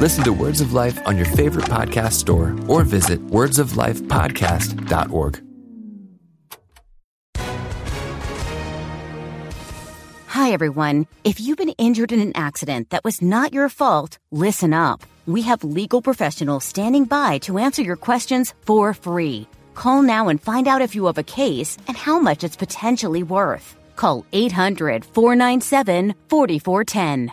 Listen to Words of Life on your favorite podcast store or visit wordsoflifepodcast.org. Hi, everyone. If you've been injured in an accident that was not your fault, listen up. We have legal professionals standing by to answer your questions for free. Call now and find out if you have a case and how much it's potentially worth. Call 800 497 4410.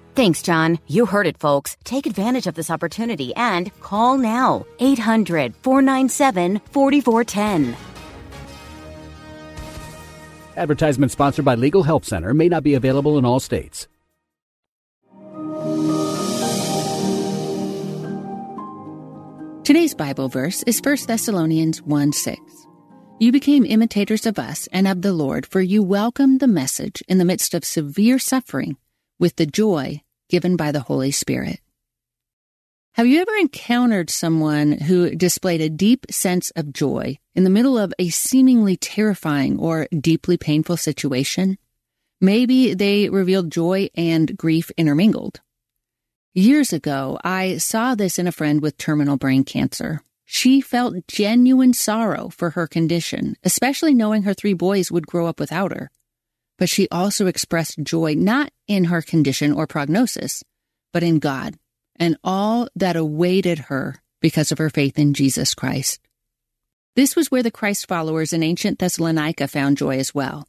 Thanks, John. You heard it, folks. Take advantage of this opportunity and call now. 800 497 4410. Advertisement sponsored by Legal Help Center may not be available in all states. Today's Bible verse is 1 Thessalonians 1 6. You became imitators of us and of the Lord, for you welcomed the message in the midst of severe suffering with the joy given by the Holy Spirit. Have you ever encountered someone who displayed a deep sense of joy in the middle of a seemingly terrifying or deeply painful situation? Maybe they revealed joy and grief intermingled. Years ago, I saw this in a friend with terminal brain cancer. She felt genuine sorrow for her condition, especially knowing her three boys would grow up without her. But she also expressed joy not in her condition or prognosis, but in God and all that awaited her because of her faith in Jesus Christ. This was where the Christ followers in ancient Thessalonica found joy as well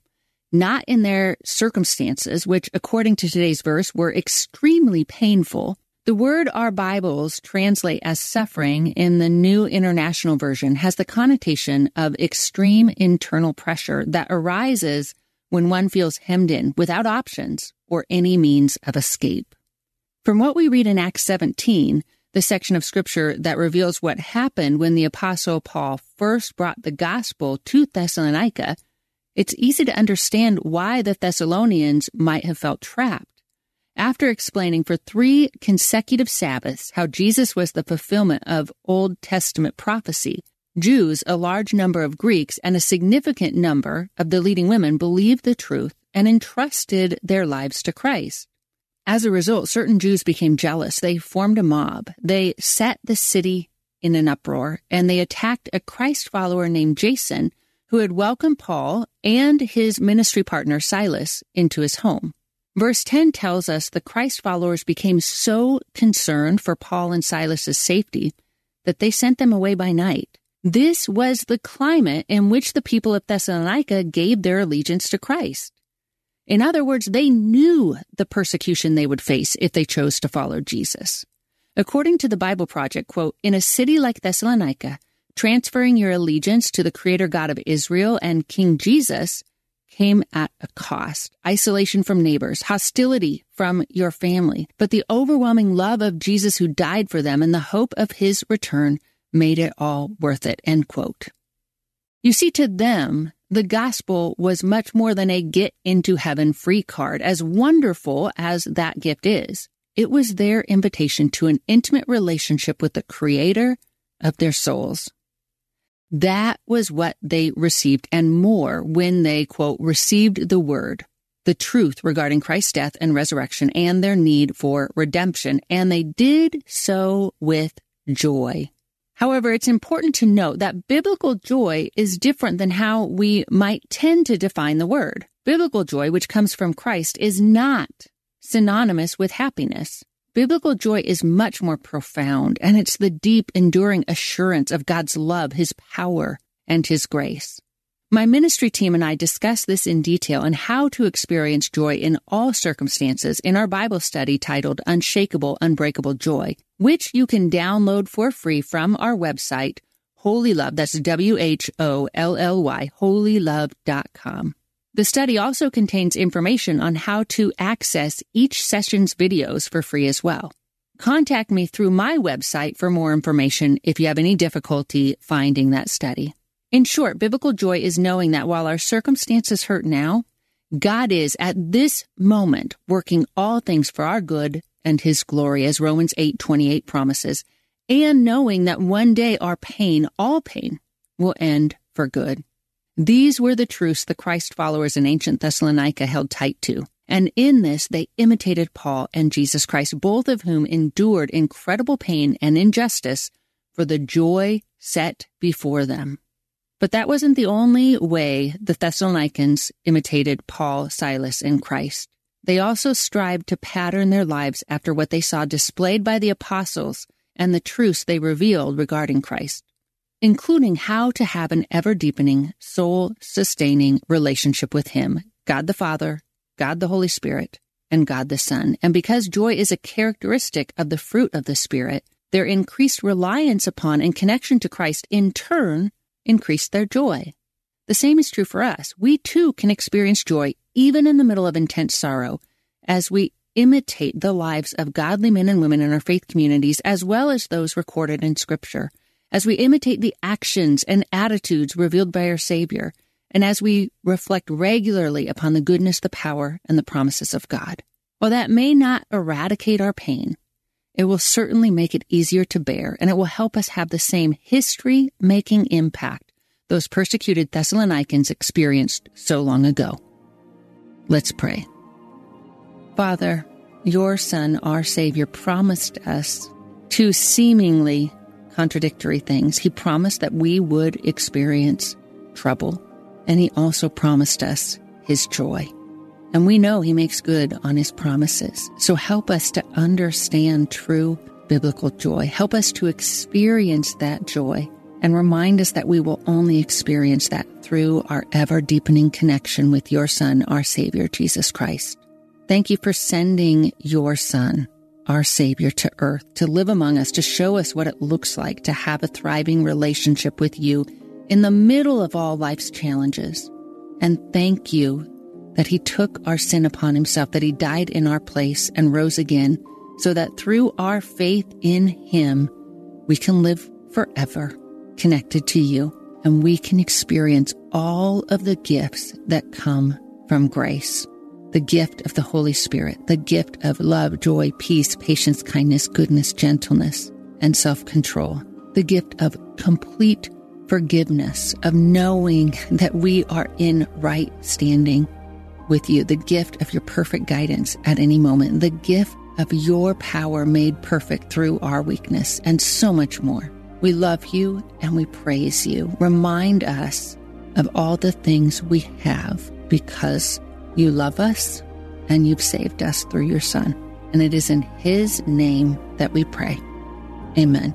not in their circumstances, which according to today's verse were extremely painful. The word our Bibles translate as suffering in the New International Version has the connotation of extreme internal pressure that arises when one feels hemmed in without options or any means of escape. From what we read in Acts 17, the section of scripture that reveals what happened when the apostle Paul first brought the gospel to Thessalonica, it's easy to understand why the Thessalonians might have felt trapped. After explaining for three consecutive Sabbaths how Jesus was the fulfillment of Old Testament prophecy, Jews, a large number of Greeks, and a significant number of the leading women believed the truth and entrusted their lives to Christ. As a result, certain Jews became jealous. They formed a mob. They set the city in an uproar and they attacked a Christ follower named Jason who had welcomed Paul and his ministry partner Silas into his home. Verse 10 tells us the Christ followers became so concerned for Paul and Silas's safety that they sent them away by night. This was the climate in which the people of Thessalonica gave their allegiance to Christ. In other words, they knew the persecution they would face if they chose to follow Jesus. According to the Bible Project, quote, in a city like Thessalonica, Transferring your allegiance to the Creator God of Israel and King Jesus came at a cost. Isolation from neighbors, hostility from your family, but the overwhelming love of Jesus who died for them and the hope of his return made it all worth it. End quote. You see, to them, the gospel was much more than a get into heaven free card, as wonderful as that gift is. It was their invitation to an intimate relationship with the creator of their souls. That was what they received and more when they, quote, received the word, the truth regarding Christ's death and resurrection and their need for redemption. And they did so with joy. However, it's important to note that biblical joy is different than how we might tend to define the word. Biblical joy, which comes from Christ, is not synonymous with happiness. Biblical joy is much more profound, and it's the deep, enduring assurance of God's love, His power, and His grace. My ministry team and I discuss this in detail and how to experience joy in all circumstances in our Bible study titled Unshakable, Unbreakable Joy, which you can download for free from our website, Wholly Love. That's W H O L L Y, whollylove.com. The study also contains information on how to access each session's videos for free as well. Contact me through my website for more information if you have any difficulty finding that study. In short, biblical joy is knowing that while our circumstances hurt now, God is at this moment working all things for our good and his glory as Romans 8:28 promises, and knowing that one day our pain, all pain, will end for good. These were the truths the Christ followers in ancient Thessalonica held tight to. And in this, they imitated Paul and Jesus Christ, both of whom endured incredible pain and injustice for the joy set before them. But that wasn't the only way the Thessalonians imitated Paul, Silas, and Christ. They also strived to pattern their lives after what they saw displayed by the apostles and the truths they revealed regarding Christ including how to have an ever deepening, soul sustaining relationship with Him, God the Father, God the Holy Spirit, and God the Son. And because joy is a characteristic of the fruit of the Spirit, their increased reliance upon and connection to Christ in turn increased their joy. The same is true for us. We too can experience joy even in the middle of intense sorrow as we imitate the lives of godly men and women in our faith communities as well as those recorded in Scripture as we imitate the actions and attitudes revealed by our Savior, and as we reflect regularly upon the goodness, the power, and the promises of God. While that may not eradicate our pain, it will certainly make it easier to bear, and it will help us have the same history making impact those persecuted Thessalonians experienced so long ago. Let's pray. Father, your Son, our Savior, promised us two seemingly contradictory things. He promised that we would experience trouble, and He also promised us His joy. And we know He makes good on His promises. So help us to understand true biblical joy. Help us to experience that joy and remind us that we will only experience that through our ever deepening connection with your Son, our Savior, Jesus Christ. Thank you for sending your Son our Savior to earth, to live among us, to show us what it looks like to have a thriving relationship with you in the middle of all life's challenges. And thank you that He took our sin upon Himself, that He died in our place and rose again, so that through our faith in Him, we can live forever connected to you and we can experience all of the gifts that come from grace. The gift of the Holy Spirit, the gift of love, joy, peace, patience, kindness, goodness, gentleness, and self control, the gift of complete forgiveness, of knowing that we are in right standing with you, the gift of your perfect guidance at any moment, the gift of your power made perfect through our weakness, and so much more. We love you and we praise you. Remind us of all the things we have because you love us and you've saved us through your Son. And it is in His name that we pray. Amen.